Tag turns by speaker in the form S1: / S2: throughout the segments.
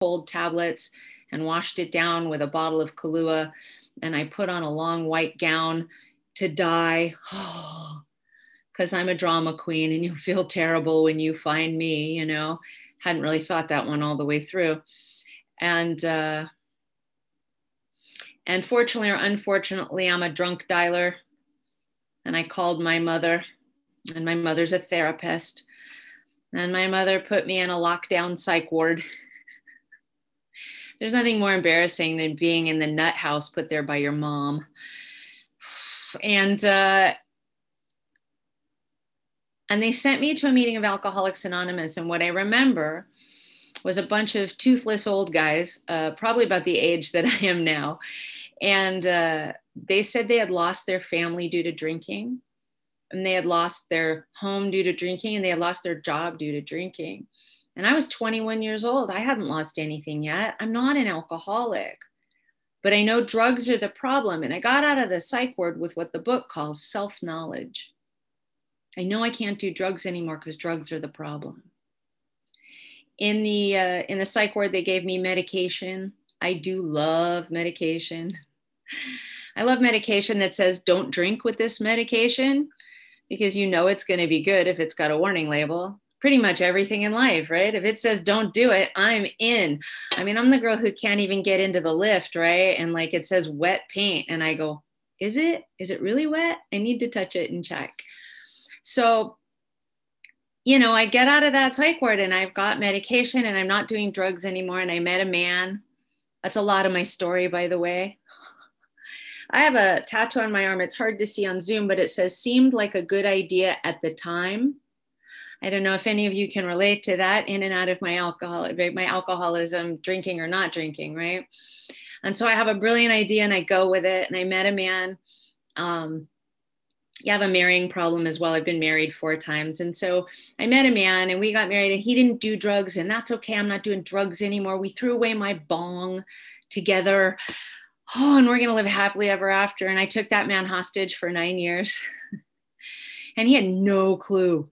S1: cold tablets and washed it down with a bottle of Kahlua. And I put on a long white gown to die. Because I'm a drama queen and you feel terrible when you find me, you know. Hadn't really thought that one all the way through. And, uh, and fortunately or unfortunately, I'm a drunk dialer. And I called my mother, and my mother's a therapist. And my mother put me in a lockdown psych ward. There's nothing more embarrassing than being in the nut house put there by your mom. And uh, and they sent me to a meeting of Alcoholics Anonymous. And what I remember was a bunch of toothless old guys, uh, probably about the age that I am now. And uh, they said they had lost their family due to drinking, and they had lost their home due to drinking, and they had lost their job due to drinking. And I was 21 years old. I hadn't lost anything yet. I'm not an alcoholic, but I know drugs are the problem. And I got out of the psych ward with what the book calls self knowledge. I know I can't do drugs anymore because drugs are the problem in the uh, in the psych ward they gave me medication i do love medication i love medication that says don't drink with this medication because you know it's going to be good if it's got a warning label pretty much everything in life right if it says don't do it i'm in i mean i'm the girl who can't even get into the lift right and like it says wet paint and i go is it is it really wet i need to touch it and check so you know, I get out of that psych ward and I've got medication and I'm not doing drugs anymore. And I met a man. That's a lot of my story, by the way. I have a tattoo on my arm. It's hard to see on Zoom, but it says seemed like a good idea at the time. I don't know if any of you can relate to that in and out of my alcohol, my alcoholism, drinking or not drinking, right? And so I have a brilliant idea and I go with it. And I met a man um, you have a marrying problem as well. I've been married four times. And so I met a man and we got married and he didn't do drugs and that's okay. I'm not doing drugs anymore. We threw away my bong together. Oh, and we're going to live happily ever after. And I took that man hostage for nine years. and he had no clue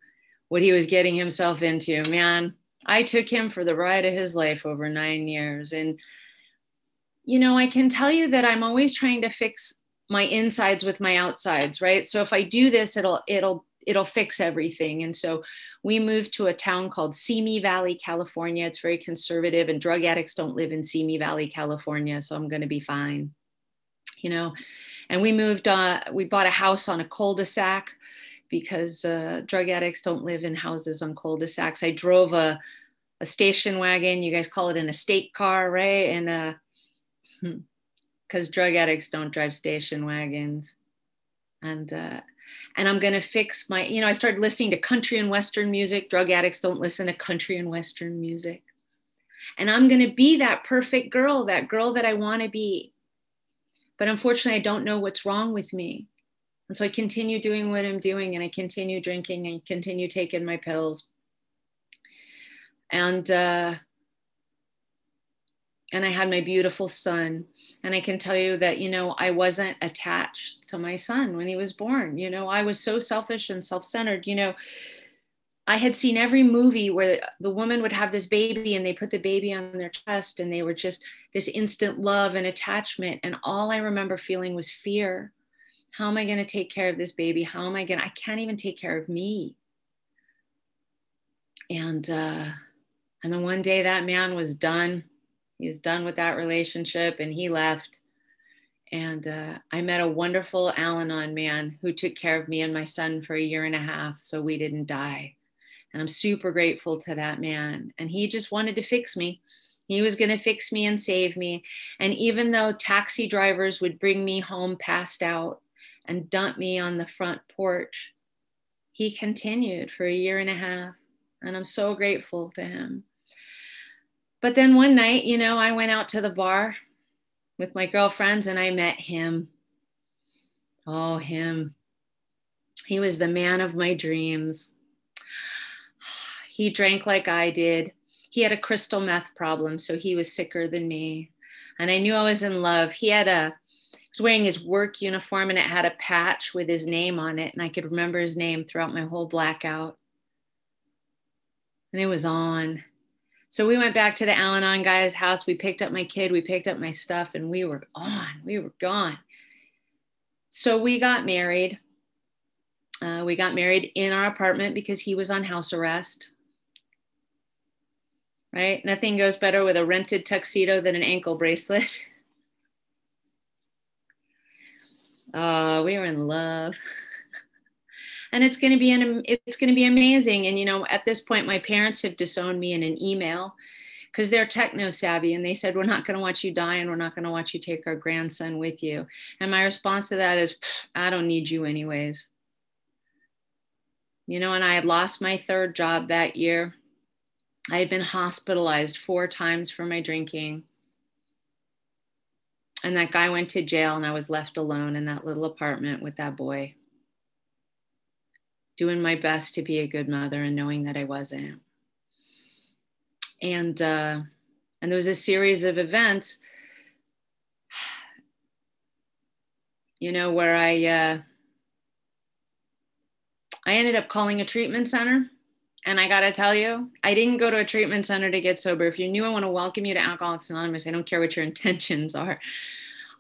S1: what he was getting himself into. Man, I took him for the ride of his life over nine years. And, you know, I can tell you that I'm always trying to fix my insides with my outsides right? So if i do this it'll it'll it'll fix everything. And so we moved to a town called simi valley california. It's very conservative and drug addicts don't live in simi valley california so i'm going to be fine you know? And we moved uh, we bought a house on a cul-de-sac because uh, drug addicts don't live in houses on cul-de-sacs i drove a, a station wagon you guys call it an estate car right and uh, hmm because drug addicts don't drive station wagons. And uh, and I'm gonna fix my, you know, I started listening to country and western music. Drug addicts don't listen to country and western music. And I'm gonna be that perfect girl, that girl that I want to be. But unfortunately, I don't know what's wrong with me. And so I continue doing what I'm doing and I continue drinking and continue taking my pills. And uh, and I had my beautiful son. And I can tell you that, you know, I wasn't attached to my son when he was born. You know, I was so selfish and self centered. You know, I had seen every movie where the woman would have this baby and they put the baby on their chest and they were just this instant love and attachment. And all I remember feeling was fear. How am I going to take care of this baby? How am I going to, I can't even take care of me. And, uh, and then one day that man was done he was done with that relationship and he left. And uh, I met a wonderful Al Anon man who took care of me and my son for a year and a half so we didn't die. And I'm super grateful to that man. And he just wanted to fix me. He was going to fix me and save me. And even though taxi drivers would bring me home passed out and dump me on the front porch, he continued for a year and a half. And I'm so grateful to him. But then one night, you know, I went out to the bar with my girlfriends and I met him. Oh, him. He was the man of my dreams. He drank like I did. He had a crystal meth problem, so he was sicker than me. And I knew I was in love. He had a, was wearing his work uniform and it had a patch with his name on it. And I could remember his name throughout my whole blackout. And it was on. So we went back to the Al Anon guy's house. We picked up my kid, we picked up my stuff, and we were on. We were gone. So we got married. Uh, we got married in our apartment because he was on house arrest. Right? Nothing goes better with a rented tuxedo than an ankle bracelet. Uh, we were in love. and it's going to be an, it's going to be amazing. And you know, at this point, my parents have disowned me in an email because they're techno savvy and they said we're not going to watch you die and we're not going to watch you take our grandson with you and my response to that is i don't need you anyways you know and i had lost my third job that year i had been hospitalized four times for my drinking and that guy went to jail, and I was left alone in that little apartment with that boy, doing my best to be a good mother and knowing that I wasn't. And uh, and there was a series of events, you know, where I uh, I ended up calling a treatment center. And I gotta tell you, I didn't go to a treatment center to get sober. If you're new, I wanna welcome you to Alcoholics Anonymous. I don't care what your intentions are.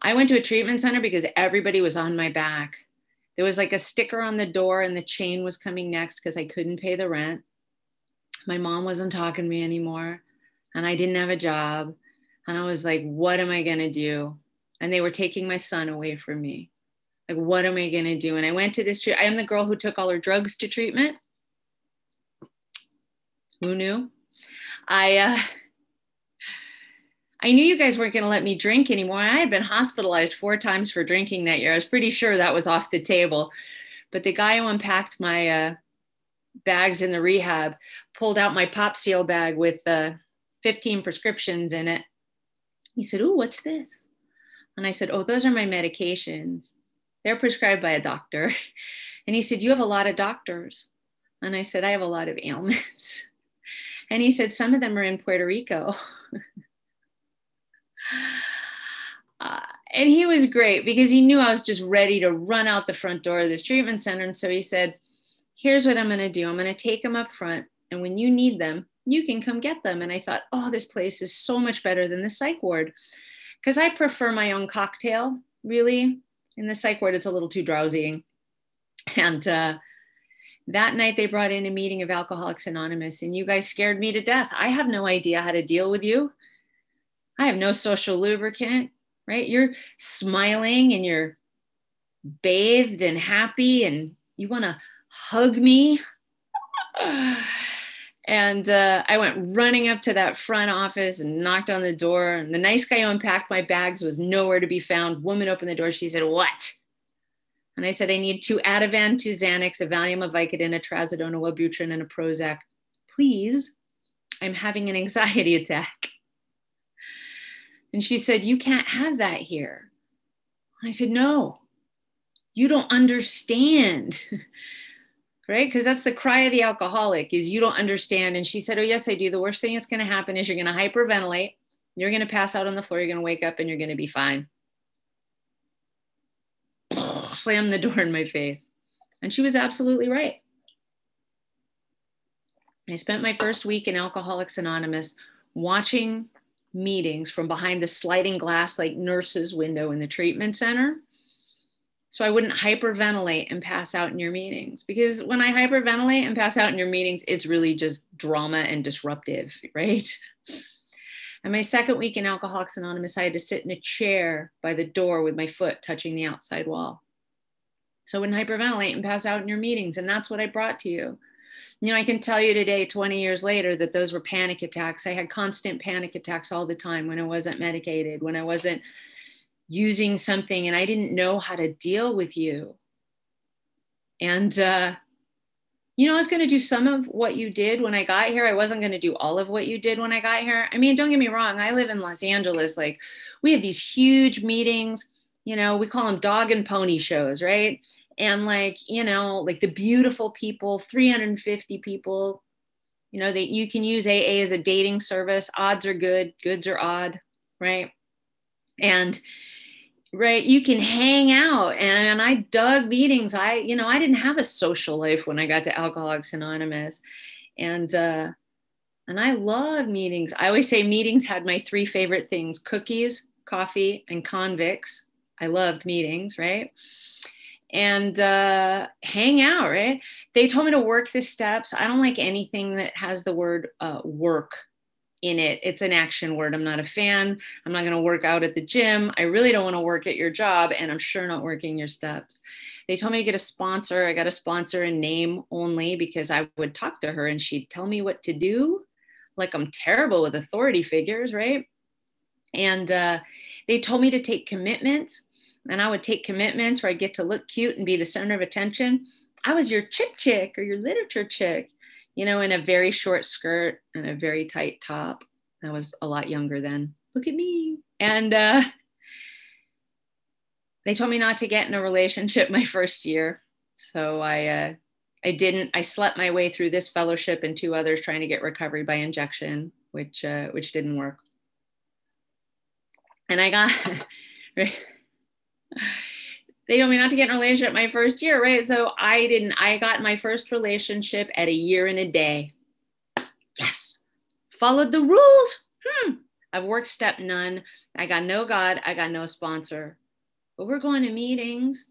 S1: I went to a treatment center because everybody was on my back. There was like a sticker on the door, and the chain was coming next because I couldn't pay the rent. My mom wasn't talking to me anymore, and I didn't have a job. And I was like, what am I going to do? And they were taking my son away from me. Like, what am I going to do? And I went to this, I am the girl who took all her drugs to treatment. Who knew? I, uh, I knew you guys weren't going to let me drink anymore. I had been hospitalized four times for drinking that year. I was pretty sure that was off the table. But the guy who unpacked my uh, bags in the rehab pulled out my pop seal bag with uh, 15 prescriptions in it. He said, Oh, what's this? And I said, Oh, those are my medications. They're prescribed by a doctor. And he said, You have a lot of doctors. And I said, I have a lot of ailments. And he said, Some of them are in Puerto Rico. Uh, and he was great because he knew I was just ready to run out the front door of this treatment center. And so he said, Here's what I'm going to do I'm going to take them up front. And when you need them, you can come get them. And I thought, Oh, this place is so much better than the psych ward because I prefer my own cocktail, really. In the psych ward, it's a little too drowsy. And uh, that night, they brought in a meeting of Alcoholics Anonymous, and you guys scared me to death. I have no idea how to deal with you. I have no social lubricant, right? You're smiling and you're bathed and happy and you want to hug me. and uh, I went running up to that front office and knocked on the door. And the nice guy who unpacked my bags was nowhere to be found. Woman opened the door. She said, What? And I said, I need two Ativan, two Xanax, a Valium, a Vicodin, a Trazodone, a Wellbutrin, and a Prozac. Please, I'm having an anxiety attack. And she said, You can't have that here. I said, No, you don't understand. right? Because that's the cry of the alcoholic is you don't understand. And she said, Oh, yes, I do. The worst thing that's going to happen is you're going to hyperventilate. You're going to pass out on the floor. You're going to wake up and you're going to be fine. Slam the door in my face. And she was absolutely right. I spent my first week in Alcoholics Anonymous watching meetings from behind the sliding glass like nurse's window in the treatment center so i wouldn't hyperventilate and pass out in your meetings because when i hyperventilate and pass out in your meetings it's really just drama and disruptive right and my second week in alcoholics anonymous i had to sit in a chair by the door with my foot touching the outside wall so wouldn't hyperventilate and pass out in your meetings and that's what i brought to you you know, I can tell you today, 20 years later, that those were panic attacks. I had constant panic attacks all the time when I wasn't medicated, when I wasn't using something, and I didn't know how to deal with you. And, uh, you know, I was going to do some of what you did when I got here. I wasn't going to do all of what you did when I got here. I mean, don't get me wrong. I live in Los Angeles. Like, we have these huge meetings. You know, we call them dog and pony shows, right? and like you know like the beautiful people 350 people you know that you can use aa as a dating service odds are good goods are odd right and right you can hang out and, and i dug meetings i you know i didn't have a social life when i got to alcoholics anonymous and uh And I love meetings. I always say meetings had my three favorite things cookies, coffee, and convicts. I loved meetings, right? And uh, hang out, right? They told me to work the steps. I don't like anything that has the word uh, work in it. It's an action word. I'm not a fan. I'm not going to work out at the gym. I really don't want to work at your job, and I'm sure not working your steps. They told me to get a sponsor. I got a sponsor in name only because I would talk to her and she'd tell me what to do. Like I'm terrible with authority figures, right? And uh, they told me to take commitments, and I would take commitments where I get to look cute and be the center of attention. I was your chip chick or your literature chick you know, in a very short skirt and a very tight top. I was a lot younger then. Look at me. And uh, they told me not to get in a relationship my first year. So I, uh, I didn't. I slept my way through this fellowship and two others trying to get recovery by injection, which uh, which didn't work. And I got they told me not to get in a relationship my first year, right? So I didn't, I got my first relationship at a year and a day. Yes. Followed the rules. Hmm. I've worked step none. I got no God. I got no sponsor. But we're going to meetings.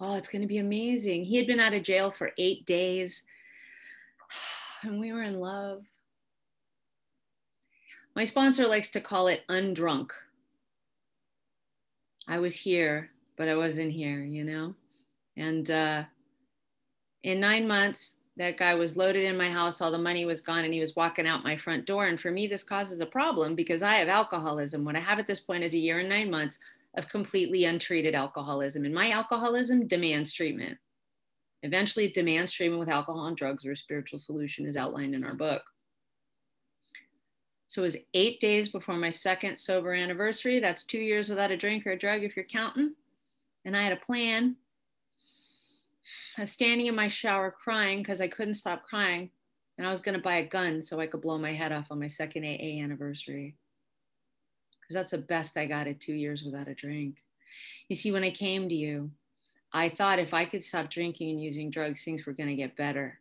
S1: Oh, it's going to be amazing. He had been out of jail for eight days and we were in love. My sponsor likes to call it undrunk. I was here but I wasn't here, you know? And uh, in nine months, that guy was loaded in my house, all the money was gone, and he was walking out my front door. And for me, this causes a problem because I have alcoholism. What I have at this point is a year and nine months of completely untreated alcoholism. And my alcoholism demands treatment. Eventually, it demands treatment with alcohol and drugs or a spiritual solution, is outlined in our book. So it was eight days before my second sober anniversary. That's two years without a drink or a drug if you're counting and I had a plan. I was standing in my shower crying because I couldn't stop crying. And I was going to buy a gun so I could blow my head off on my second AA anniversary. Because that's the best I got at two years without a drink. You see, when I came to you, I thought if I could stop drinking and using drugs, things were going to get better.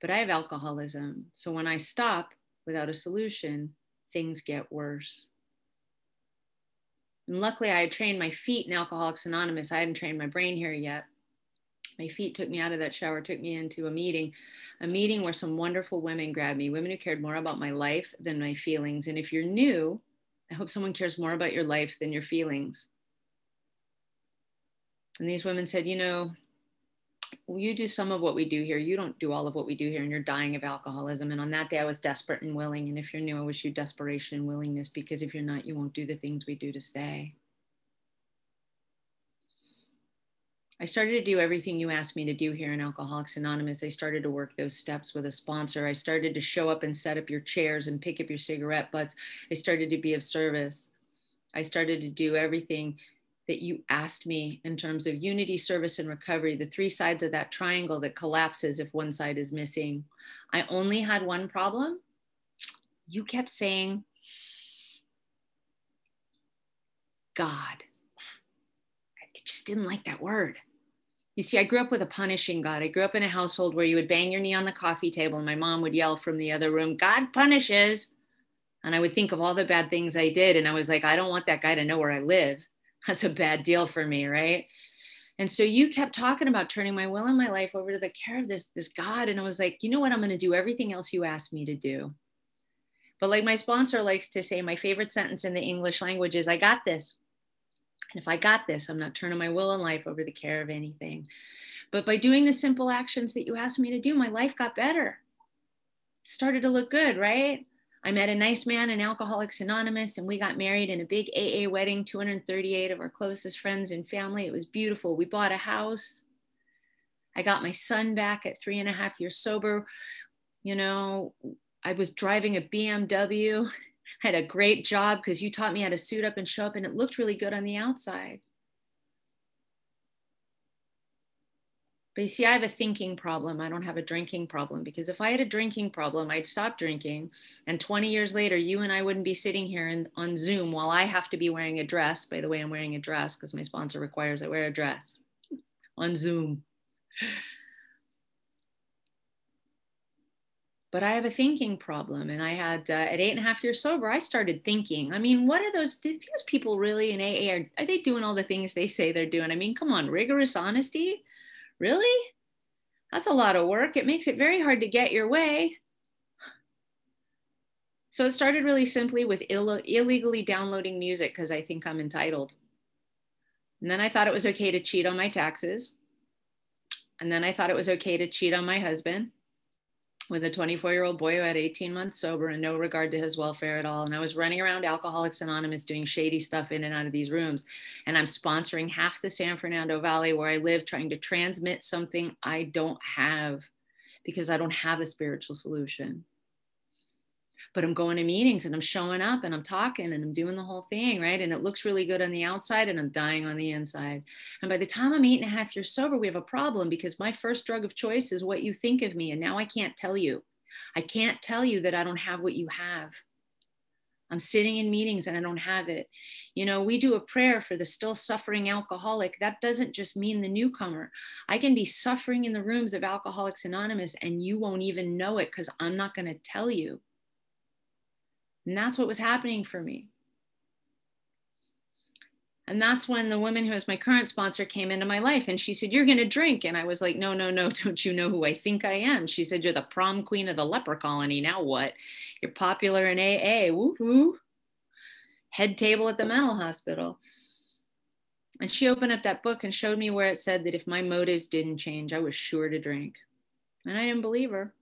S1: But I have alcoholism. So when I stop without a solution, things get worse. And luckily, I had trained my feet in Alcoholics Anonymous. I hadn't trained my brain here yet. My feet took me out of that shower, took me into a meeting, a meeting where some wonderful women grabbed me, women who cared more about my life than my feelings. And if you're new, I hope someone cares more about your life than your feelings. And these women said, You know, you do some of what we do here. You don't do all of what we do here, and you're dying of alcoholism. And on that day, I was desperate and willing. And if you're new, I wish you desperation and willingness because if you're not, you won't do the things we do to stay. I started to do everything you asked me to do here in Alcoholics Anonymous. I started to work those steps with a sponsor. I started to show up and set up your chairs and pick up your cigarette butts. I started to be of service. I started to do everything that you asked me in terms of unity, service, and recovery, the three sides of that triangle that collapses if one side is missing. I only had one problem. You kept saying, God. I just didn't like that word. You see, I grew up with a punishing God. I grew up in a household where you would bang your knee on the coffee table and my mom would yell from the other room, God punishes. And I would think of all the bad things I did. And I was like, I don't want that guy to know where I live that's a bad deal for me, right? And so you kept talking about turning my will and my life over to the care of this, this God. And I was like, you know what? I'm going to do everything else you asked me to do. But like my sponsor likes to say, my favorite sentence in the English language is, I got this. And if I got this, I'm not turning my will and life over the care of anything. But by doing the simple actions that you asked me to do, my life got better. Started to look good, right? I met a nice man in Alcoholics Anonymous, and we got married in a big AA wedding, 238 of our closest friends and family. It was beautiful. We bought a house. I got my son back at three and a half years sober. You know, I was driving a BMW. I had a great job because you taught me how to suit up and show up, and it looked really good on the outside. But you see, I have a thinking problem. I don't have a drinking problem because if I had a drinking problem, I'd stop drinking. And 20 years later, you and I wouldn't be sitting here in, on Zoom while I have to be wearing a dress. By the way, I'm wearing a dress because my sponsor requires I wear a dress on Zoom. but I have a thinking problem. And I had, uh, at eight and a half years sober, I started thinking. I mean, what are those, people really in AA? Are, are they doing all the things they say they're doing? I mean, come on, rigorous honesty? Really? That's a lot of work. It makes it very hard to get your way. So it started really simply with Ill- illegally downloading music because I think I'm entitled. And then I thought it was okay to cheat on my taxes. And then I thought it was okay to cheat on my husband with a 24 year old boy who had 18 months sober and no regard to his welfare at all. And I was running around Alcoholics Anonymous doing shady stuff in and out of these rooms. And I'm sponsoring half the San Fernando Valley where I live, trying to transmit something I don't have because I don't have a spiritual solution but I'm going to meetings and I'm showing up and I'm talking and I'm doing the whole thing, right? And it looks really good on the outside and I'm dying on the inside. And by the time I'm eight and a half years sober, we have a problem because my first drug of choice is what you think of me. And now I can't tell you. I can't tell you that I don't have what you have. I'm sitting in meetings and I don't have it. You know, we do a prayer for the still suffering alcoholic. That doesn't just mean the newcomer. I can be suffering in the rooms of Alcoholics Anonymous and you won't even know it because I'm not going to tell you. And that's what was happening for me. And that's when the woman who is my current sponsor came into my life and she said, You're going to drink. And I was like, No, no, no. Don't you know who I think I am? She said, You're the prom queen of the leper colony. Now what? You're popular in AA. Woohoo. Head table at the mental hospital. And she opened up that book and showed me where it said that if my motives didn't change, I was sure to drink. And I didn't believe her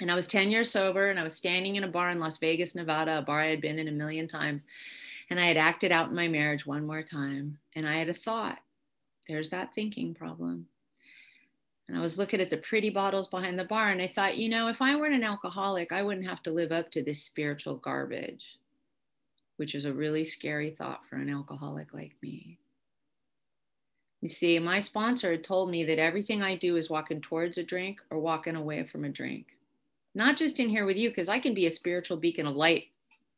S1: and I was 10 years sober and I was standing in a bar in Las Vegas, Nevada, a bar I had been in a million times. And I had acted out in my marriage one more time. And I had a thought there's that thinking problem. And I was looking at the pretty bottles behind the bar and I thought, you know, if I weren't an alcoholic, I wouldn't have to live up to this spiritual garbage, which is a really scary thought for an alcoholic like me. You see, my sponsor had told me that everything I do is walking towards a drink or walking away from a drink not just in here with you, because I can be a spiritual beacon of light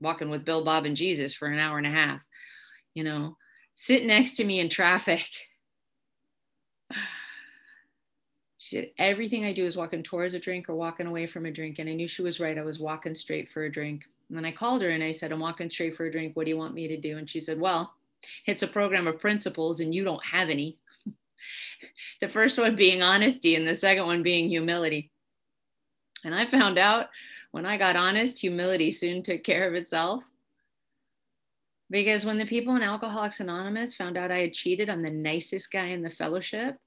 S1: walking with Bill, Bob, and Jesus for an hour and a half, you know, sit next to me in traffic. She said, everything I do is walking towards a drink or walking away from a drink. And I knew she was right. I was walking straight for a drink. And then I called her and I said, I'm walking straight for a drink. What do you want me to do? And she said, Well, it's a program of principles and you don't have any. the first one being honesty and the second one being humility. And I found out when I got honest, humility soon took care of itself. Because when the people in Alcoholics Anonymous found out I had cheated on the nicest guy in the fellowship,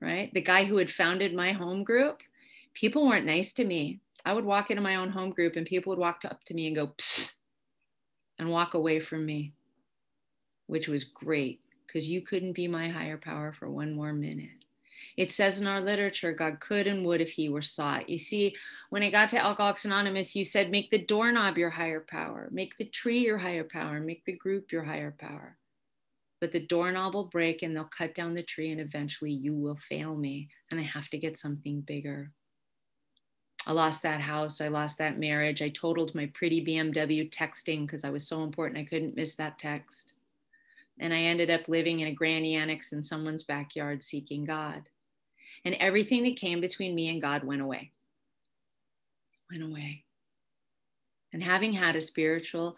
S1: right? The guy who had founded my home group, people weren't nice to me. I would walk into my own home group and people would walk up to me and go, and walk away from me, which was great because you couldn't be my higher power for one more minute. It says in our literature, God could and would if he were sought. You see, when it got to Alcoholics Anonymous, you said, make the doorknob your higher power, make the tree your higher power, make the group your higher power. But the doorknob will break and they'll cut down the tree, and eventually you will fail me, and I have to get something bigger. I lost that house. I lost that marriage. I totaled my pretty BMW texting because I was so important I couldn't miss that text. And I ended up living in a granny annex in someone's backyard seeking God. And everything that came between me and God went away. Went away. And having had a spiritual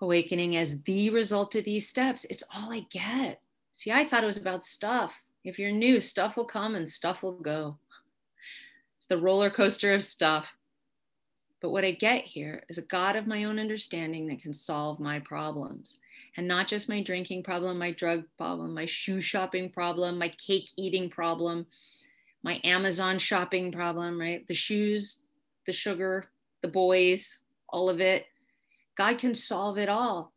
S1: awakening as the result of these steps, it's all I get. See, I thought it was about stuff. If you're new, stuff will come and stuff will go. It's the roller coaster of stuff. But what I get here is a God of my own understanding that can solve my problems and not just my drinking problem, my drug problem, my shoe shopping problem, my cake eating problem, my Amazon shopping problem, right? The shoes, the sugar, the boys, all of it. God can solve it all.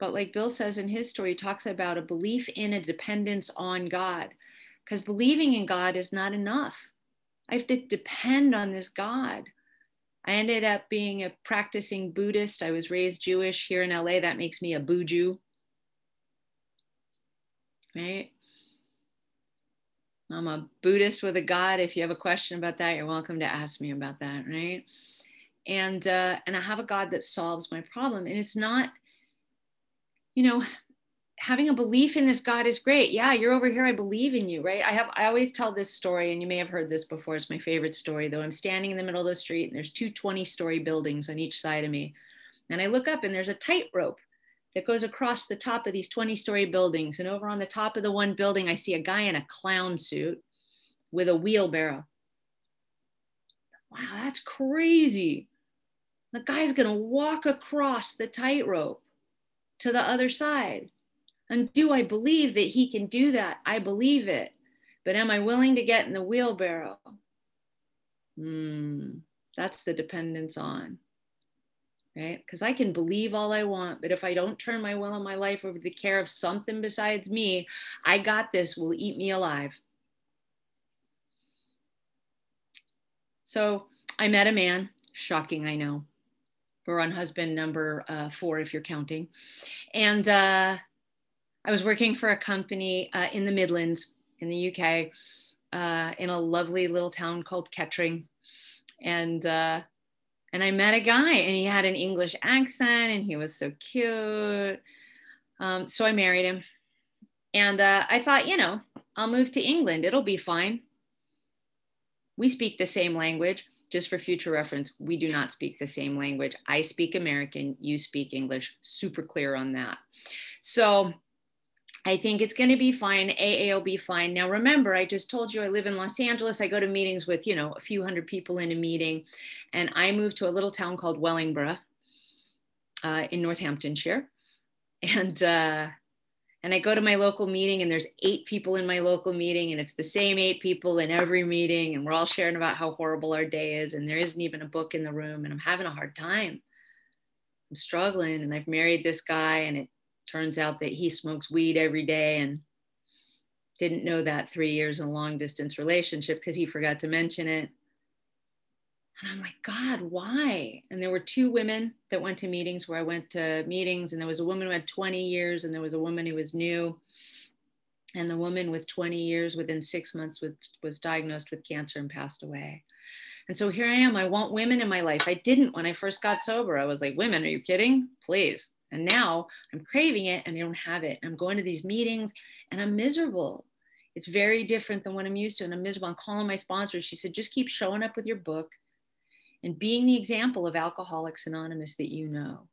S1: But like Bill says in his story, he talks about a belief in a dependence on God, because believing in God is not enough. I have to depend on this God. I ended up being a practicing Buddhist. I was raised Jewish here in LA. That makes me a Buju. Right? I'm a Buddhist with a God. If you have a question about that, you're welcome to ask me about that, right? And uh, and I have a God that solves my problem. And it's not, you know, having a belief in this God is great. Yeah, you're over here. I believe in you, right? I have, I always tell this story, and you may have heard this before. It's my favorite story, though. I'm standing in the middle of the street, and there's two 20 story buildings on each side of me. And I look up, and there's a tightrope that goes across the top of these 20 story buildings. And over on the top of the one building, I see a guy in a clown suit with a wheelbarrow. Wow, that's crazy. The guy's going to walk across the tightrope to the other side. And do I believe that he can do that? I believe it. But am I willing to get in the wheelbarrow? Hmm, that's the dependence on, right? Because I can believe all I want, but if I don't turn my will and my life over to the care of something besides me, I got this will eat me alive. So I met a man, shocking, I know. We're on husband number uh, four, if you're counting. And uh, I was working for a company uh, in the Midlands in the UK uh, in a lovely little town called Kettering. And, uh, and I met a guy and he had an English accent and he was so cute. Um, so I married him. And uh, I thought, you know, I'll move to England. It'll be fine. We speak the same language. Just for future reference, we do not speak the same language. I speak American, you speak English. Super clear on that. So I think it's going to be fine. AA will be fine. Now, remember, I just told you I live in Los Angeles. I go to meetings with, you know, a few hundred people in a meeting. And I moved to a little town called Wellingborough uh, in Northamptonshire. And, uh, and I go to my local meeting, and there's eight people in my local meeting, and it's the same eight people in every meeting. And we're all sharing about how horrible our day is. And there isn't even a book in the room. And I'm having a hard time. I'm struggling. And I've married this guy, and it turns out that he smokes weed every day and didn't know that three years in a long distance relationship because he forgot to mention it. And I'm like, God, why? And there were two women that went to meetings where I went to meetings, and there was a woman who had 20 years, and there was a woman who was new. And the woman with 20 years within six months was, was diagnosed with cancer and passed away. And so here I am. I want women in my life. I didn't when I first got sober. I was like, women, are you kidding? Please. And now I'm craving it and I don't have it. I'm going to these meetings and I'm miserable. It's very different than what I'm used to. And I'm miserable. I'm calling my sponsor. She said, just keep showing up with your book and being the example of Alcoholics Anonymous that you know.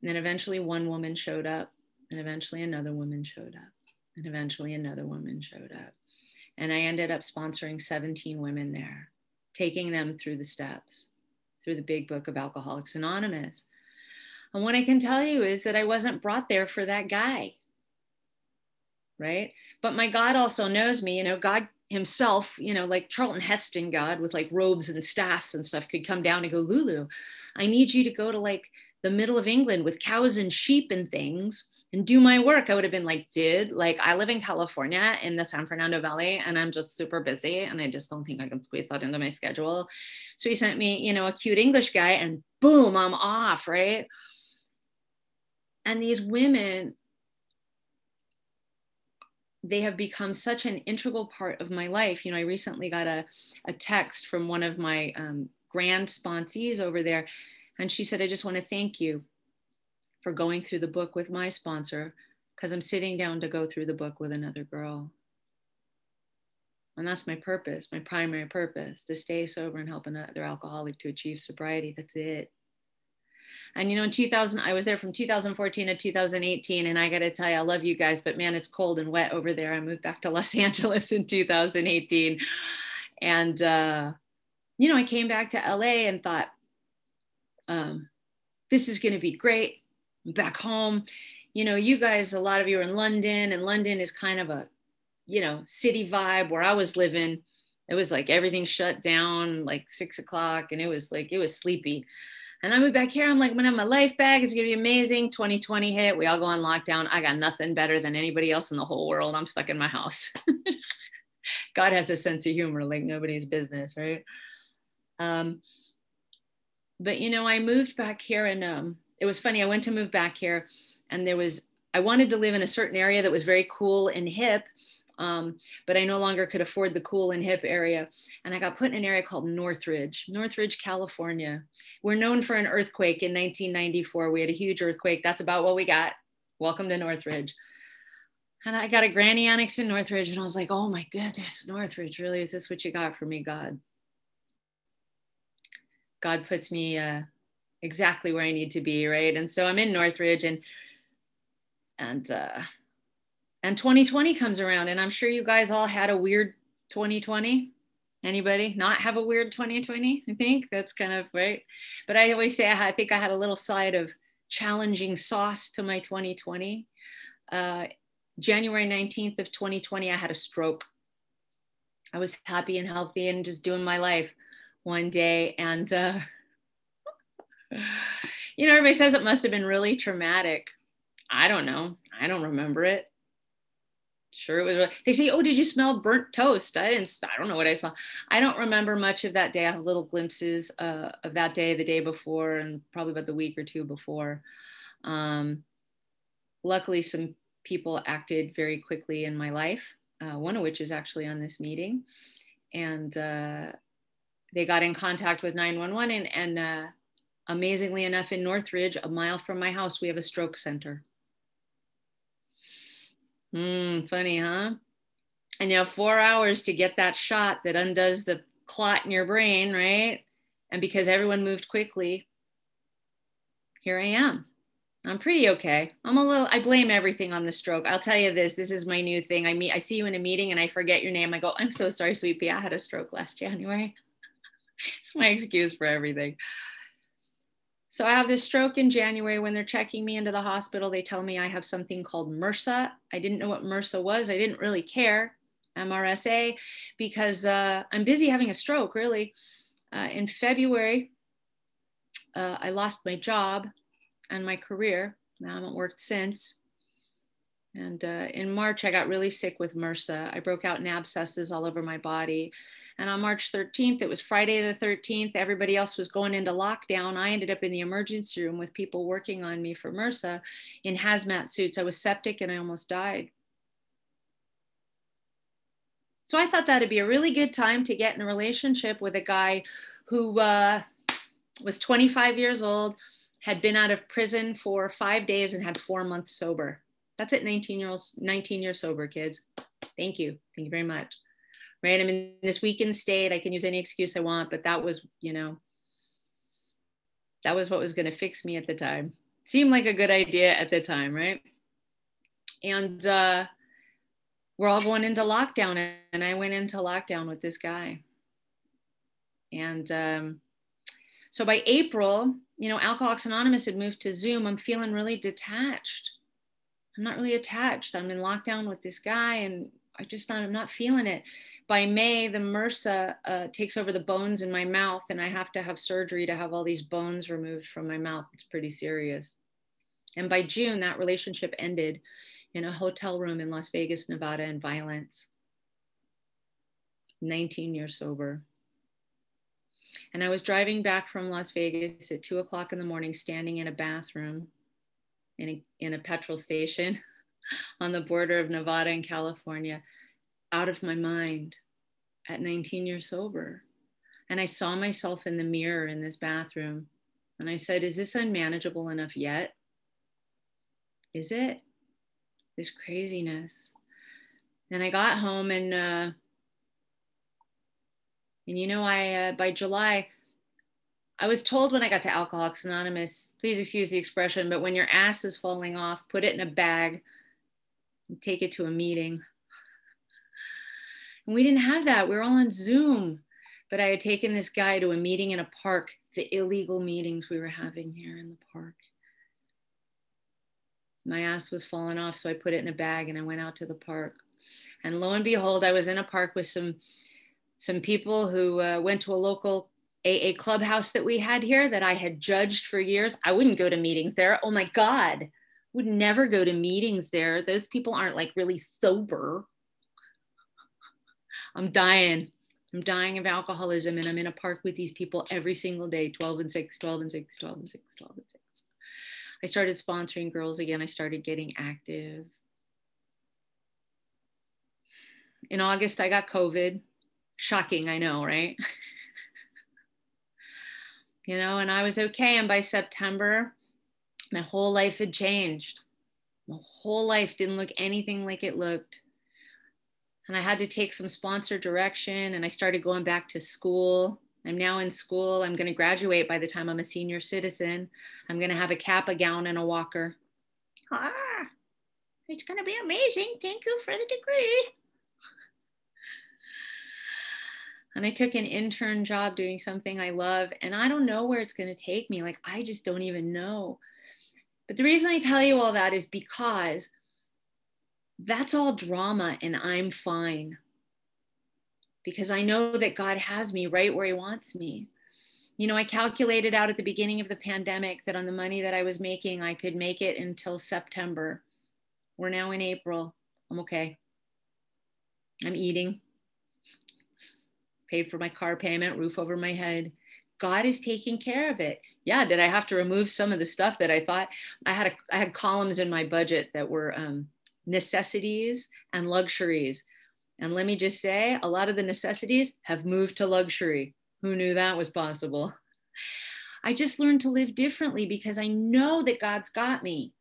S1: And then eventually one woman showed up, and eventually another woman showed up, and eventually another woman showed up. And I ended up sponsoring 17 women there, taking them through the steps, through the big book of Alcoholics Anonymous. And what I can tell you is that I wasn't brought there for that guy. Right. But my God also knows me. You know, God himself, you know, like Charlton Heston God with like robes and staffs and stuff could come down and go, Lulu, I need you to go to like the middle of England with cows and sheep and things and do my work. I would have been like, dude, like I live in California in the San Fernando Valley and I'm just super busy and I just don't think I can squeeze that into my schedule. So he sent me, you know, a cute English guy and boom, I'm off, right? And these women, they have become such an integral part of my life. You know, I recently got a, a text from one of my um, grand sponsees over there, and she said, I just want to thank you for going through the book with my sponsor because I'm sitting down to go through the book with another girl. And that's my purpose, my primary purpose to stay sober and help another alcoholic to achieve sobriety. That's it. And you know, in 2000, I was there from 2014 to 2018. And I got to tell you, I love you guys, but man, it's cold and wet over there. I moved back to Los Angeles in 2018. And, uh, you know, I came back to LA and thought, um, this is going to be great. I'm back home. You know, you guys, a lot of you are in London, and London is kind of a, you know, city vibe where I was living. It was like everything shut down like six o'clock, and it was like, it was sleepy. And I moved back here. I'm like, when I'm my life bag, it's gonna be amazing. 2020 hit. We all go on lockdown. I got nothing better than anybody else in the whole world. I'm stuck in my house. God has a sense of humor, like nobody's business, right? Um, but you know, I moved back here, and um, it was funny. I went to move back here, and there was I wanted to live in a certain area that was very cool and hip, um, but I no longer could afford the cool and hip area. And I got put in an area called Northridge, Northridge, California. We're known for an earthquake in 1994. We had a huge earthquake. That's about what we got. welcome to Northridge. And I got a granny annex in Northridge, and I was like, oh my goodness, Northridge, really? Is this what you got for me, God? God puts me uh, exactly where I need to be, right? And so I'm in Northridge, and and uh, and 2020 comes around, and I'm sure you guys all had a weird 2020. Anybody not have a weird 2020? I think that's kind of right. But I always say I, think I had a little side of challenging sauce to my 2020. Uh, January 19th of 2020, I had a stroke. I was happy and healthy and just doing my life one day. And, uh, you know, everybody says it must have been really traumatic. I don't know. I don't remember it. Sure, it was. Really, they say, "Oh, did you smell burnt toast?" I didn't. I don't know what I smelled. I don't remember much of that day. I have little glimpses uh, of that day, the day before, and probably about the week or two before. Um, luckily, some people acted very quickly in my life. Uh, one of which is actually on this meeting, and uh, they got in contact with 911 and, and uh, amazingly enough in northridge a mile from my house we have a stroke center Hmm, funny huh? And you have four hours to get that shot that undoes the clot in your brain right? And because everyone moved quickly here i am. I'm pretty okay. I'm a little i blame everything on the stroke. I'll tell you this this is my new thing. I meet i see you in a meeting and i forget your name. I go i'm so sorry sweetie i had a stroke last january. It's my excuse for everything. So I have this stroke in January when they're checking me into the hospital. They tell me I have something called MRSA. I didn't know what MRSA was. I didn't really care, MRSA, because uh, I'm busy having a stroke, really. Uh, in February, uh, I lost my job and my career. I haven't worked since. And uh, in March, I got really sick with MRSA. I broke out in abscesses all over my body. And on March 13th, it was Friday the 13th, everybody else was going into lockdown. I ended up in the emergency room with people working on me for MRSA in hazmat suits. I was septic and I almost died. So I thought that'd be a really good time to get in a relationship with a guy who uh, was 25 years old, had been out of prison for five days, and had four months sober. That's it, 19 year olds, 19 years sober, kids. Thank you. Thank you very much right? I'm in this weakened state. I can use any excuse I want, but that was, you know, that was what was going to fix me at the time. Seemed like a good idea at the time, right? And uh, we're all going into lockdown, and I went into lockdown with this guy. And um, so by April, you know, Alcoholics Anonymous had moved to Zoom. I'm feeling really detached. I'm not really attached. I'm in lockdown with this guy, and I just not, I'm not feeling it by May, the MRSA uh, takes over the bones in my mouth, and I have to have surgery to have all these bones removed from my mouth. It's pretty serious. And by June, that relationship ended in a hotel room in Las Vegas, Nevada, in violence. 19 years sober. And I was driving back from Las Vegas at two o'clock in the morning, standing in a bathroom in a, in a petrol station on the border of Nevada and California out of my mind at 19 years sober. And I saw myself in the mirror in this bathroom. And I said, Is this unmanageable enough yet? Is it? This craziness. And I got home and, uh, and you know, I, uh, by July, I was told when I got to Alcoholics Anonymous, please excuse the expression, but when your ass is falling off, put it in a bag take it to a meeting. And we didn't have that. We were all on Zoom. But I had taken this guy to a meeting in a park, the illegal meetings we were having here in the park. My ass was falling off, so I put it in a bag and I went out to the park. And lo and behold, I was in a park with some some people who uh, went to a local AA clubhouse that we had here that I had judged for years. I wouldn't go to meetings there. Oh my God, would never go to meetings there. Those people aren't like really sober. I'm dying. I'm dying of alcoholism and I'm in a park with these people every single day 12 and 6, 12 and 6, 12 and 6, 12 and 6. I started sponsoring girls again. I started getting active. In August, I got COVID. Shocking, I know, right? you know, and I was okay. And by September, my whole life had changed. My whole life didn't look anything like it looked. And I had to take some sponsor direction and I started going back to school. I'm now in school. I'm going to graduate by the time I'm a senior citizen. I'm going to have a cap, a gown, and a walker. Ah, it's going to be amazing. Thank you for the degree. and I took an intern job doing something I love, and I don't know where it's going to take me. Like, I just don't even know. But the reason I tell you all that is because that's all drama, and I'm fine. Because I know that God has me right where He wants me. You know, I calculated out at the beginning of the pandemic that on the money that I was making, I could make it until September. We're now in April. I'm okay. I'm eating paid for my car payment, roof over my head. God is taking care of it. Yeah, did I have to remove some of the stuff that I thought I had? A, I had columns in my budget that were um, necessities and luxuries. And let me just say, a lot of the necessities have moved to luxury. Who knew that was possible? I just learned to live differently because I know that God's got me.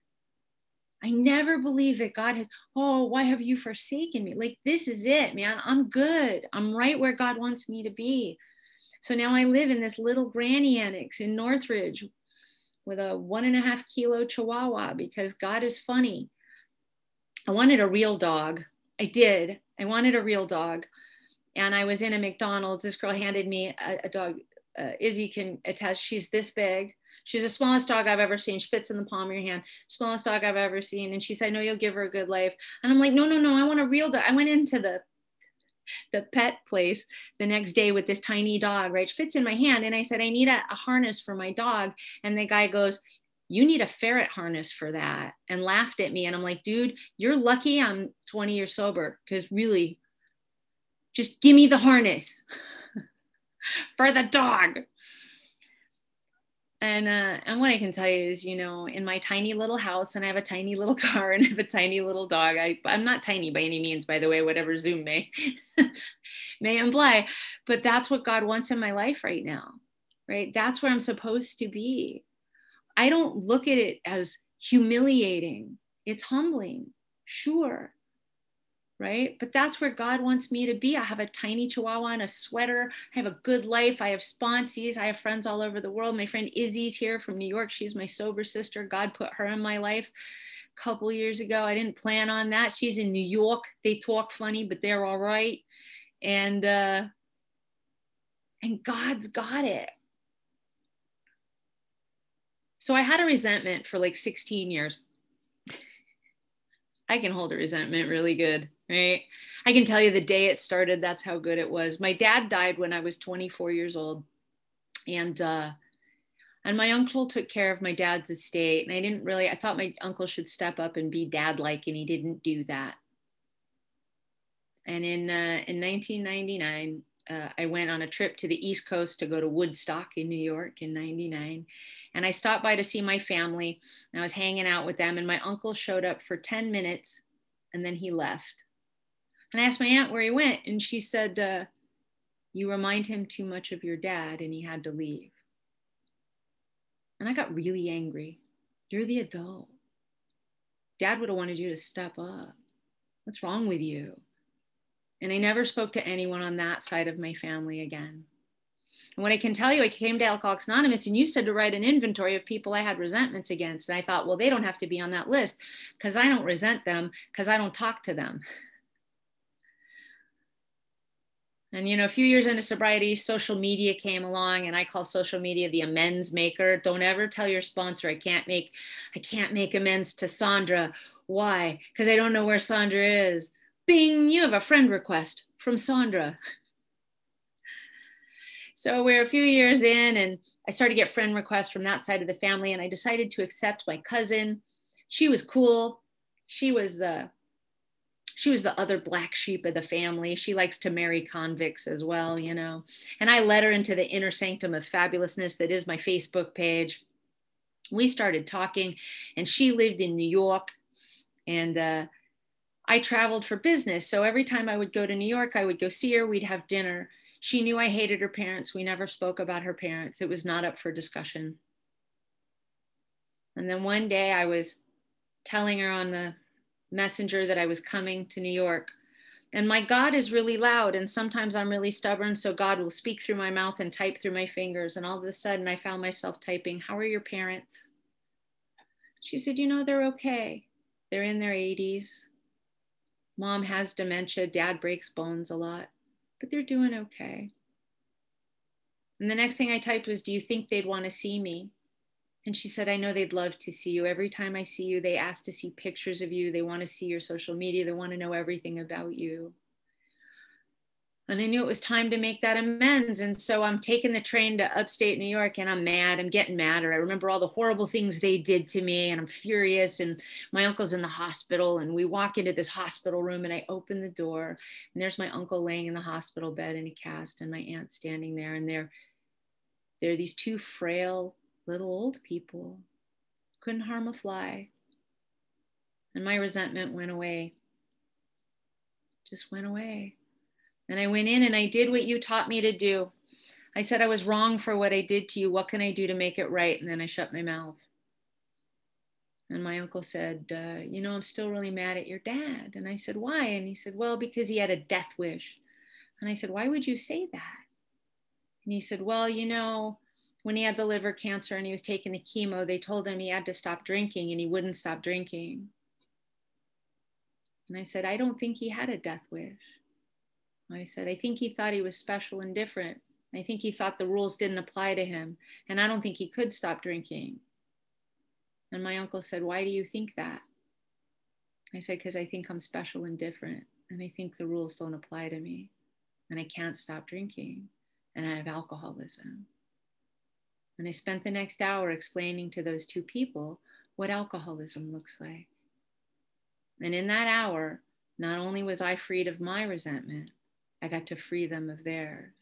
S1: I never believe that God has, oh, why have you forsaken me? Like, this is it, man. I'm good. I'm right where God wants me to be. So now I live in this little granny annex in Northridge with a one and a half kilo chihuahua because God is funny. I wanted a real dog. I did. I wanted a real dog. And I was in a McDonald's. This girl handed me a, a dog. Uh, Izzy can attest, she's this big She's the smallest dog I've ever seen. She fits in the palm of your hand. Smallest dog I've ever seen. And she said, No, you'll give her a good life. And I'm like, No, no, no. I want a real dog. I went into the the pet place the next day with this tiny dog, right? She fits in my hand. And I said, I need a, a harness for my dog. And the guy goes, you need a ferret harness for that and laughed at me and i'm like dude you're lucky i'm 20 years sober because really just give me the harness for the dog and uh, and what I can tell you is, you know, in my tiny little house, and I have a tiny little car, and I have a tiny little dog. I I'm not tiny by any means, by the way, whatever Zoom may may imply, but that's what God wants in my life right now, right? That's where I'm supposed to be. I don't look at it as humiliating. It's humbling, sure, right? But that's where God wants me to be. I have a tiny chihuahua and a sweater. I have a good life. I have sponsees. I have friends all over the world. My friend Izzy's here from New York. She's my sober sister. God put her in my life a couple years ago. I didn't plan on that. She's in New York. They talk funny, but they're all right. And uh and God's got it. So I had a resentment for like 16 years. I can hold a resentment really good right? I can tell you the day it started, that's how good it was. My dad died when I was 24 years old. And uh, and my uncle took care of my dad's estate. And I didn't really, I thought my uncle should step up and be dad like, and he didn't do that. And in, uh, in 1999, uh, I went on a trip to the East Coast to go to Woodstock in New York in 99. And I stopped by to see my family. And I was hanging out with them. And my uncle showed up for 10 minutes and then he left. And I asked my aunt where he went, and she said, uh, You remind him too much of your dad, and he had to leave. And I got really angry. You're the adult. Dad would have wanted you to step up. What's wrong with you? And I never spoke to anyone on that side of my family again. And what I can tell you, I came to Alcoholics Anonymous and you said to write an inventory of people I had resentments against. And I thought, well, they don't have to be on that list because I don't resent them because I don't talk to them. And you know, a few years into sobriety, social media came along, and I call social media the amends maker. Don't ever tell your sponsor I can't make I can't make amends to Sandra. Why? Because I don't know where Sandra is. Bing, you have a friend request from Sandra. So we're a few years in, and I started to get friend requests from that side of the family, and I decided to accept my cousin. She was cool. She was uh, she was the other black sheep of the family. She likes to marry convicts as well, you know. And I led her into the inner sanctum of fabulousness that is my Facebook page. We started talking, and she lived in New York, and uh, I traveled for business. So every time I would go to New York, I would go see her. We'd have dinner. She knew I hated her parents. We never spoke about her parents. It was not up for discussion. And then one day I was telling her on the messenger that I was coming to New York. And my God is really loud, and sometimes I'm really stubborn. So God will speak through my mouth and type through my fingers. And all of a sudden, I found myself typing, How are your parents? She said, You know, they're okay. They're in their 80s. Mom has dementia. Dad breaks bones a lot, but they're doing okay. And the next thing I typed was, Do you think they'd want to see me? And she said, I know they'd love to see you. Every time I see you, they ask to see pictures of you. They want to see your social media. They want to know everything about you. And I knew it was time to make that amends. And so I'm taking the train to upstate New York and I'm mad. I'm getting madder. I remember all the horrible things they did to me and I'm furious. And my uncle's in the hospital. And we walk into this hospital room and I open the door and there's my uncle laying in the hospital bed in a cast and my aunt standing there. And they're, they're these two frail little old people. Couldn't harm a fly. And my resentment went away. Just went away. And I went in and I did what you taught me to do. I said I was wrong for what I did to you. What can I do to make it right? And then I shut my mouth. And my uncle said, uh, You know, I'm still really mad at your dad. And I said, Why? And he said, Well, because he had a death wish. And I said, Why would you say that? And he said, Well, you know, when he had the liver cancer and he was taking the chemo, they told him he had to stop drinking and he wouldn't stop drinking. And I said, I don't think he had a death wish. I said, I think he thought he was special and different. I think he thought the rules didn't apply to him. And I don't think he could stop drinking. And my uncle said, Why do you think that? I said, Because I think I'm special and different. And I think the rules don't apply to me. And I can't stop drinking. And I have alcoholism. And I spent the next hour explaining to those two people what alcoholism looks like. And in that hour, not only was I freed of my resentment, I got to free them of theirs.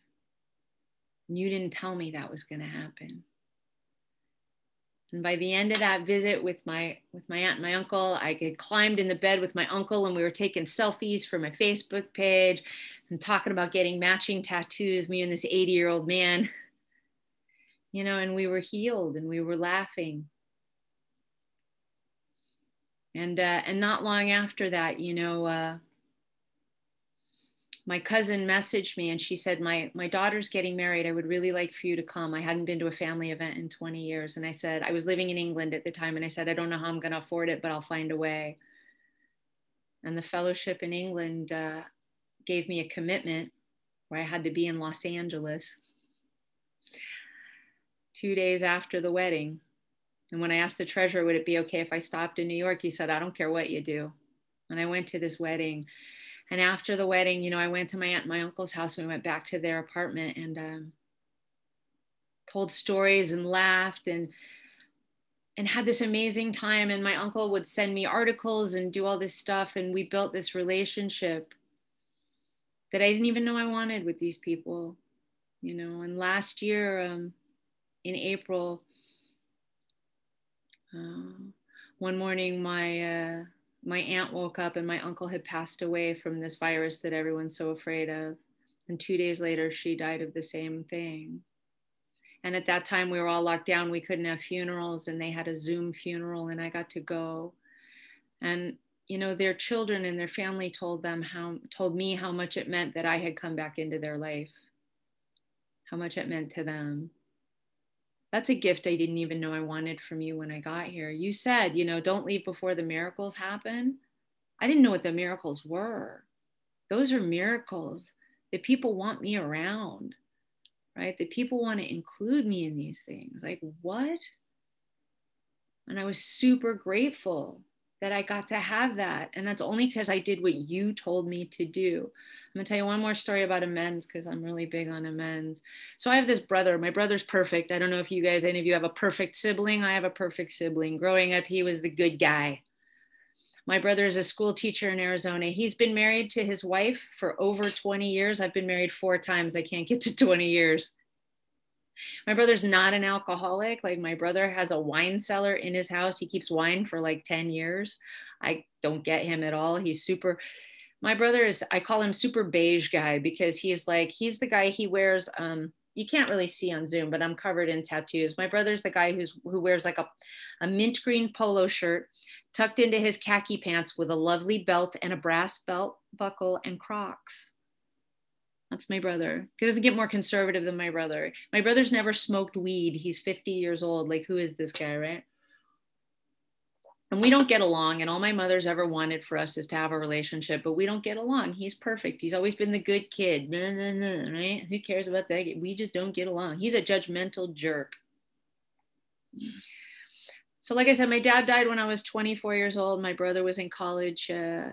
S1: And you didn't tell me that was going to happen. And by the end of that visit with my with my aunt and my uncle, I had climbed in the bed with my uncle and we were taking selfies for my Facebook page and talking about getting matching tattoos, me and this 80-year-old man. You know, and we were healed and we were laughing. And uh, and not long after that, you know, uh, my cousin messaged me and she said my my daughter's getting married. I would really like for you to come. I hadn't been to a family event in 20 years. And i said i was living in england at the time and i said i don't know how i'm going to afford it but i'll find a way. And the fellowship in england uh, gave me a commitment where i had to be in los angeles two days after the wedding and when i asked the treasurer would it be okay if i stopped in new york he said i don't care what you do and i went to this wedding and after the wedding, you know, I went to my aunt and my uncle's house. We went back to their apartment and um, told stories and laughed and and had this amazing time. And my uncle would send me articles and do all this stuff. And we built this relationship that I didn't even know I wanted with these people, you know. And last year, um, in April, uh, one morning, my uh, my aunt woke up and my uncle had passed away from this virus that everyone's so afraid of. And two days later, she died of the same thing. And at that time, we were all locked down. We couldn't have funerals, and they had a Zoom funeral, and I got to go. And you know, their children and their family told them how told me how much it meant that I had come back into their life, how much it meant to them that's a gift I didn't even know I wanted from you when I got here. You said, you know, don't leave before the miracles happen. I didn't know what the miracles were. Those are miracles that people want me around, right? That people want to include me in these things. Like, what? And I was super grateful that I got to have that. And that's only because I did what you told me to do. I'm gonna tell you one more story about amends because I'm really big on amends. So I have this brother. My brother's perfect. I don't know if you guys, any of you have a perfect sibling. I have a perfect sibling. Growing up, he was the good guy. My brother is a school teacher in Arizona. He's been married to his wife for over 20 years. I've been married four times. I can't get to 20 years. My brother's not an alcoholic. Like my brother has a wine cellar in his house. He keeps wine for like 10 years. I don't get him at all. He's super my brother is i call him super beige guy because he's like he's the guy he wears um you can't really see on Zoom, but I'm covered in tattoos. My brother's the guy who's who wears like a, a mint green polo shirt tucked into his khaki pants with a lovely belt and a brass belt buckle and Crocs. That's my brother. He doesn't get more conservative than my brother. My brother's never smoked weed. He's 50 years old. Like, who is this guy, right? and we don't get along and all my mother's ever wanted for us is to have a relationship but we don't get along he's perfect he's always been the good kid nah, nah, nah, right who cares about that we just don't get along he's a judgmental jerk so like i said my dad died when i was 24 years old my brother was in college uh,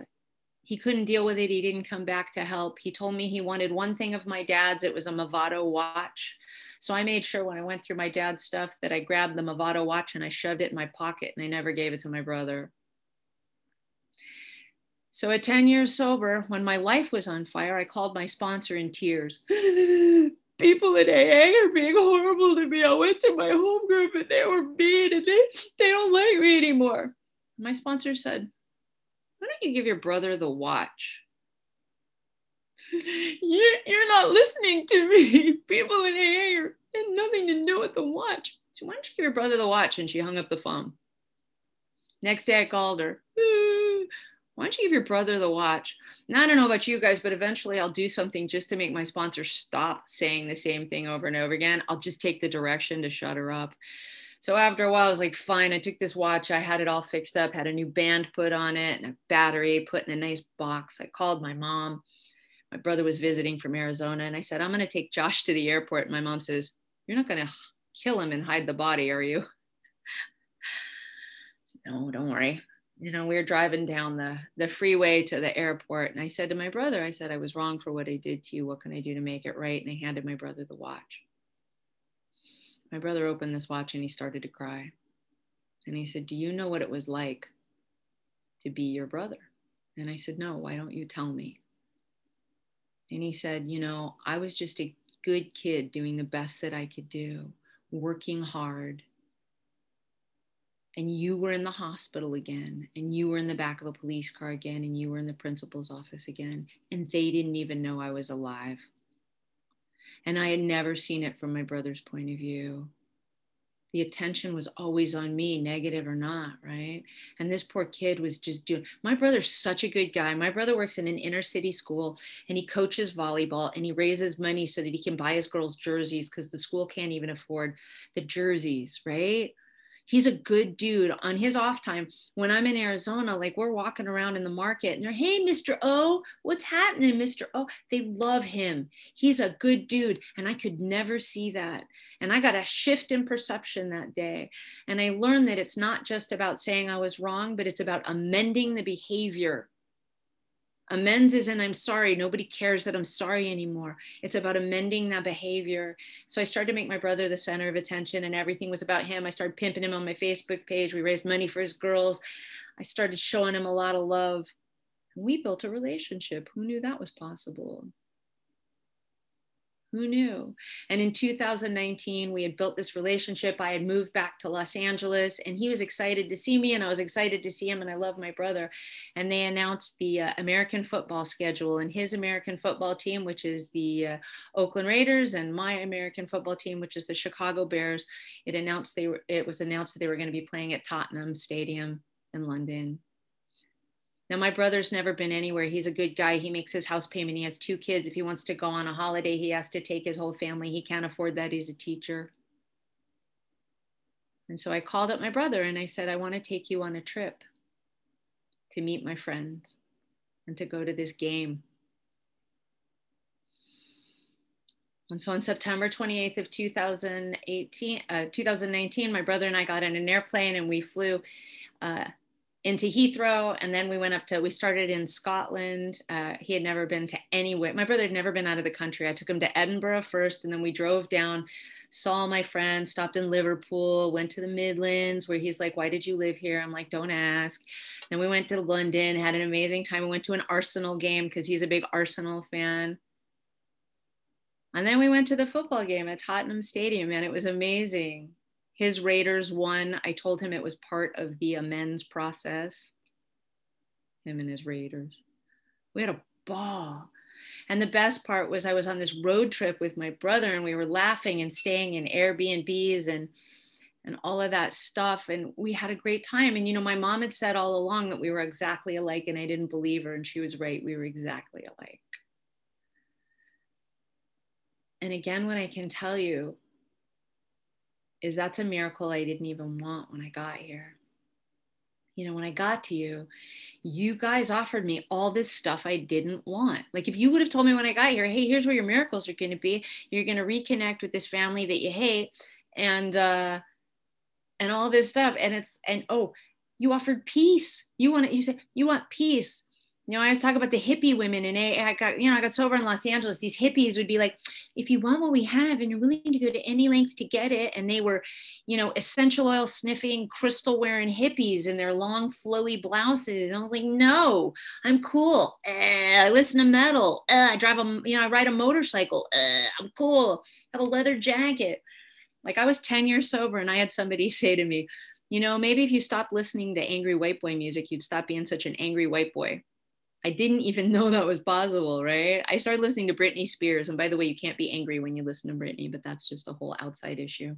S1: he couldn't deal with it he didn't come back to help he told me he wanted one thing of my dad's it was a movado watch so I made sure when I went through my dad's stuff that I grabbed the Movado watch and I shoved it in my pocket and I never gave it to my brother. So at 10 years sober, when my life was on fire, I called my sponsor in tears. People in AA are being horrible to me. I went to my home group and they were mean and they, they don't like me anymore. My sponsor said, Why don't you give your brother the watch? you're, you're not listening to me. People in AA are, had nothing to do with the watch. So why don't you give your brother the watch? And she hung up the phone. Next day I called her. Why don't you give your brother the watch? Now I don't know about you guys, but eventually I'll do something just to make my sponsor stop saying the same thing over and over again. I'll just take the direction to shut her up. So after a while, I was like, fine. I took this watch. I had it all fixed up, had a new band put on it and a battery put in a nice box. I called my mom my brother was visiting from Arizona, and I said, I'm going to take Josh to the airport. And my mom says, You're not going to kill him and hide the body, are you? no, don't worry. You know, we were driving down the, the freeway to the airport. And I said to my brother, I said, I was wrong for what I did to you. What can I do to make it right? And I handed my brother the watch. My brother opened this watch and he started to cry. And he said, Do you know what it was like to be your brother? And I said, No, why don't you tell me? And he said, You know, I was just a good kid doing the best that I could do, working hard. And you were in the hospital again, and you were in the back of a police car again, and you were in the principal's office again, and they didn't even know I was alive. And I had never seen it from my brother's point of view the attention was always on me, negative or not, right? And this poor kid was just doing. My brother's such a good guy. My brother works in an inner city school and he coaches volleyball and he raises money so that he can buy his girls jerseys because the school can't even afford the jerseys, right? He's a good dude. On his off time when i'm in arizona like we're walking around in the market and they're hey mr o what's happening mr o? They love him. He's a good dude and i could never see that. And i got a shift in perception that day. And i learned that it's not just about saying i was wrong but it's about amending the behavior Amends isn't I'm sorry. Nobody cares that I'm sorry anymore. It's about amending that behavior. So I started to make my brother the center of attention and everything was about him. I started pimping him on my Facebook page. We raised money for his girls. I started showing him a lot of love. We built a relationship. Who knew that was possible? Who knew? And in 2019, we had built this relationship. I had moved back to Los Angeles and he was excited to see me and I was excited to see him. And I love my brother. And they announced the uh, American football schedule and his American football team, which is the uh, Oakland Raiders, and my American football team, which is the Chicago Bears. It announced they were, it was announced that they were going to be playing at Tottenham Stadium in London now, my brother's never been anywhere. He's a good guy. He makes his house payment. He has two kids. If he wants to go on a holiday, he has to take his whole family. He can't afford that. He's a teacher. And so I called up my brother and I said, I want to take you on a trip to meet my friends and to go to this game. And so on September 28th of 2018, uh, 2019, my brother and I got in an airplane and we flew uh, into Heathrow, and then we went up to. We started in Scotland. Uh, he had never been to anywhere. My brother had never been out of the country. I took him to Edinburgh first, and then we drove down, saw my friends, stopped in Liverpool, went to the Midlands, where he's like, "Why did you live here?" I'm like, "Don't ask." Then we went to London, had an amazing time. We went to an Arsenal game because he's a big Arsenal fan. And then we went to the football game at Tottenham Stadium, and it was amazing his Raiders won. I told him it was part of the amends process. Him and his Raiders. We had a ball. And the best part was I was on this road trip with my brother and we were laughing and staying in Airbnbs and and all of that stuff and we had a great time and you know my mom had said all along that we were exactly alike and I didn't believe her and she was right we were exactly alike. And again what I can tell you is that's a miracle I didn't even want when I got here you know, when I got to you, you guys offered me all this stuff I didn't want. Like if you would have told me when I got here, hey, here's where your miracles are going to be. You're going to reconnect with this family that you hate and uh and all this stuff and it's and oh, you offered peace. You want it, you said you want peace you know, I always talk about the hippie women and I got, you know, I got sober in Los Angeles. These hippies would be like, if you want what we have and you're willing to go to any length to get it. And they were, you know, essential oil sniffing, crystal wearing hippies in their long flowy blouses. And I was like, no, I'm cool. Uh, I listen to metal. Uh, I drive a, you know, I ride a motorcycle. Uh, I'm cool. I have a leather jacket. Like I was 10 years sober and I had somebody say to me, you know, maybe if you stopped listening to angry white boy music, you'd stop being such an angry white boy. I didn't even know that was possible, right? I started listening to Britney Spears. And by the way, you can't be angry when you listen to Britney, but that's just a whole outside issue.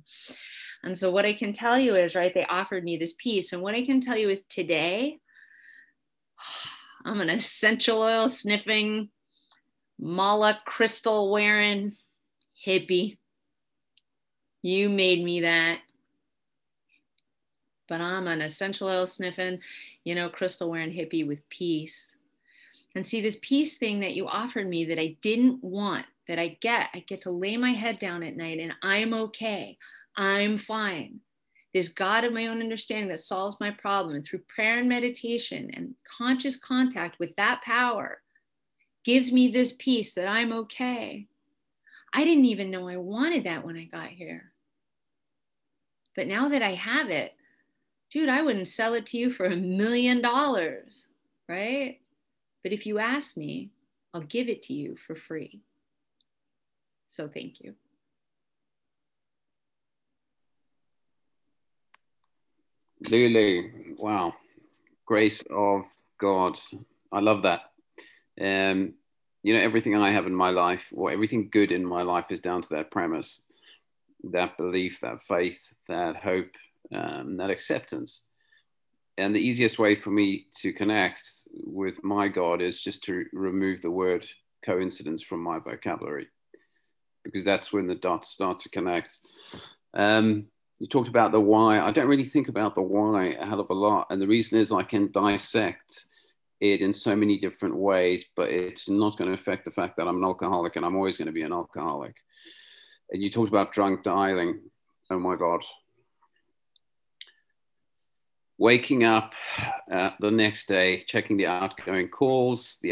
S1: And so, what I can tell you is, right, they offered me this peace. And what I can tell you is today, I'm an essential oil sniffing, mala crystal wearing hippie. You made me that. But I'm an essential oil sniffing, you know, crystal wearing hippie with peace and see this peace thing that you offered me that I didn't want, that I get. I get to lay my head down at night and I'm okay. I'm fine. This God of my own understanding that solves my problem and through prayer and meditation and conscious contact with that power gives me this peace that I'm okay. I didn't even know I wanted that when I got here. But now that I have it, dude, I wouldn't sell it to you for a million dollars, right? But if you ask me, I'll give it to you for free. So thank you.
S2: Lulu, wow. Grace of God. I love that. Um, you know, everything I have in my life, or everything good in my life, is down to that premise, that belief, that faith, that hope, um, that acceptance and the easiest way for me to connect with my God is just to remove the word coincidence from my vocabulary, because that's when the dots start to connect. Um, you talked about the why. I don't really think about the why a hell of a lot, and the reason is I can dissect it in so many different ways, but it's not going to affect the fact that I'm an alcoholic and I'm always going to be an alcoholic. And you talked about drunk dialing. Oh my God, waking up uh, the next day, checking the outgoing calls, the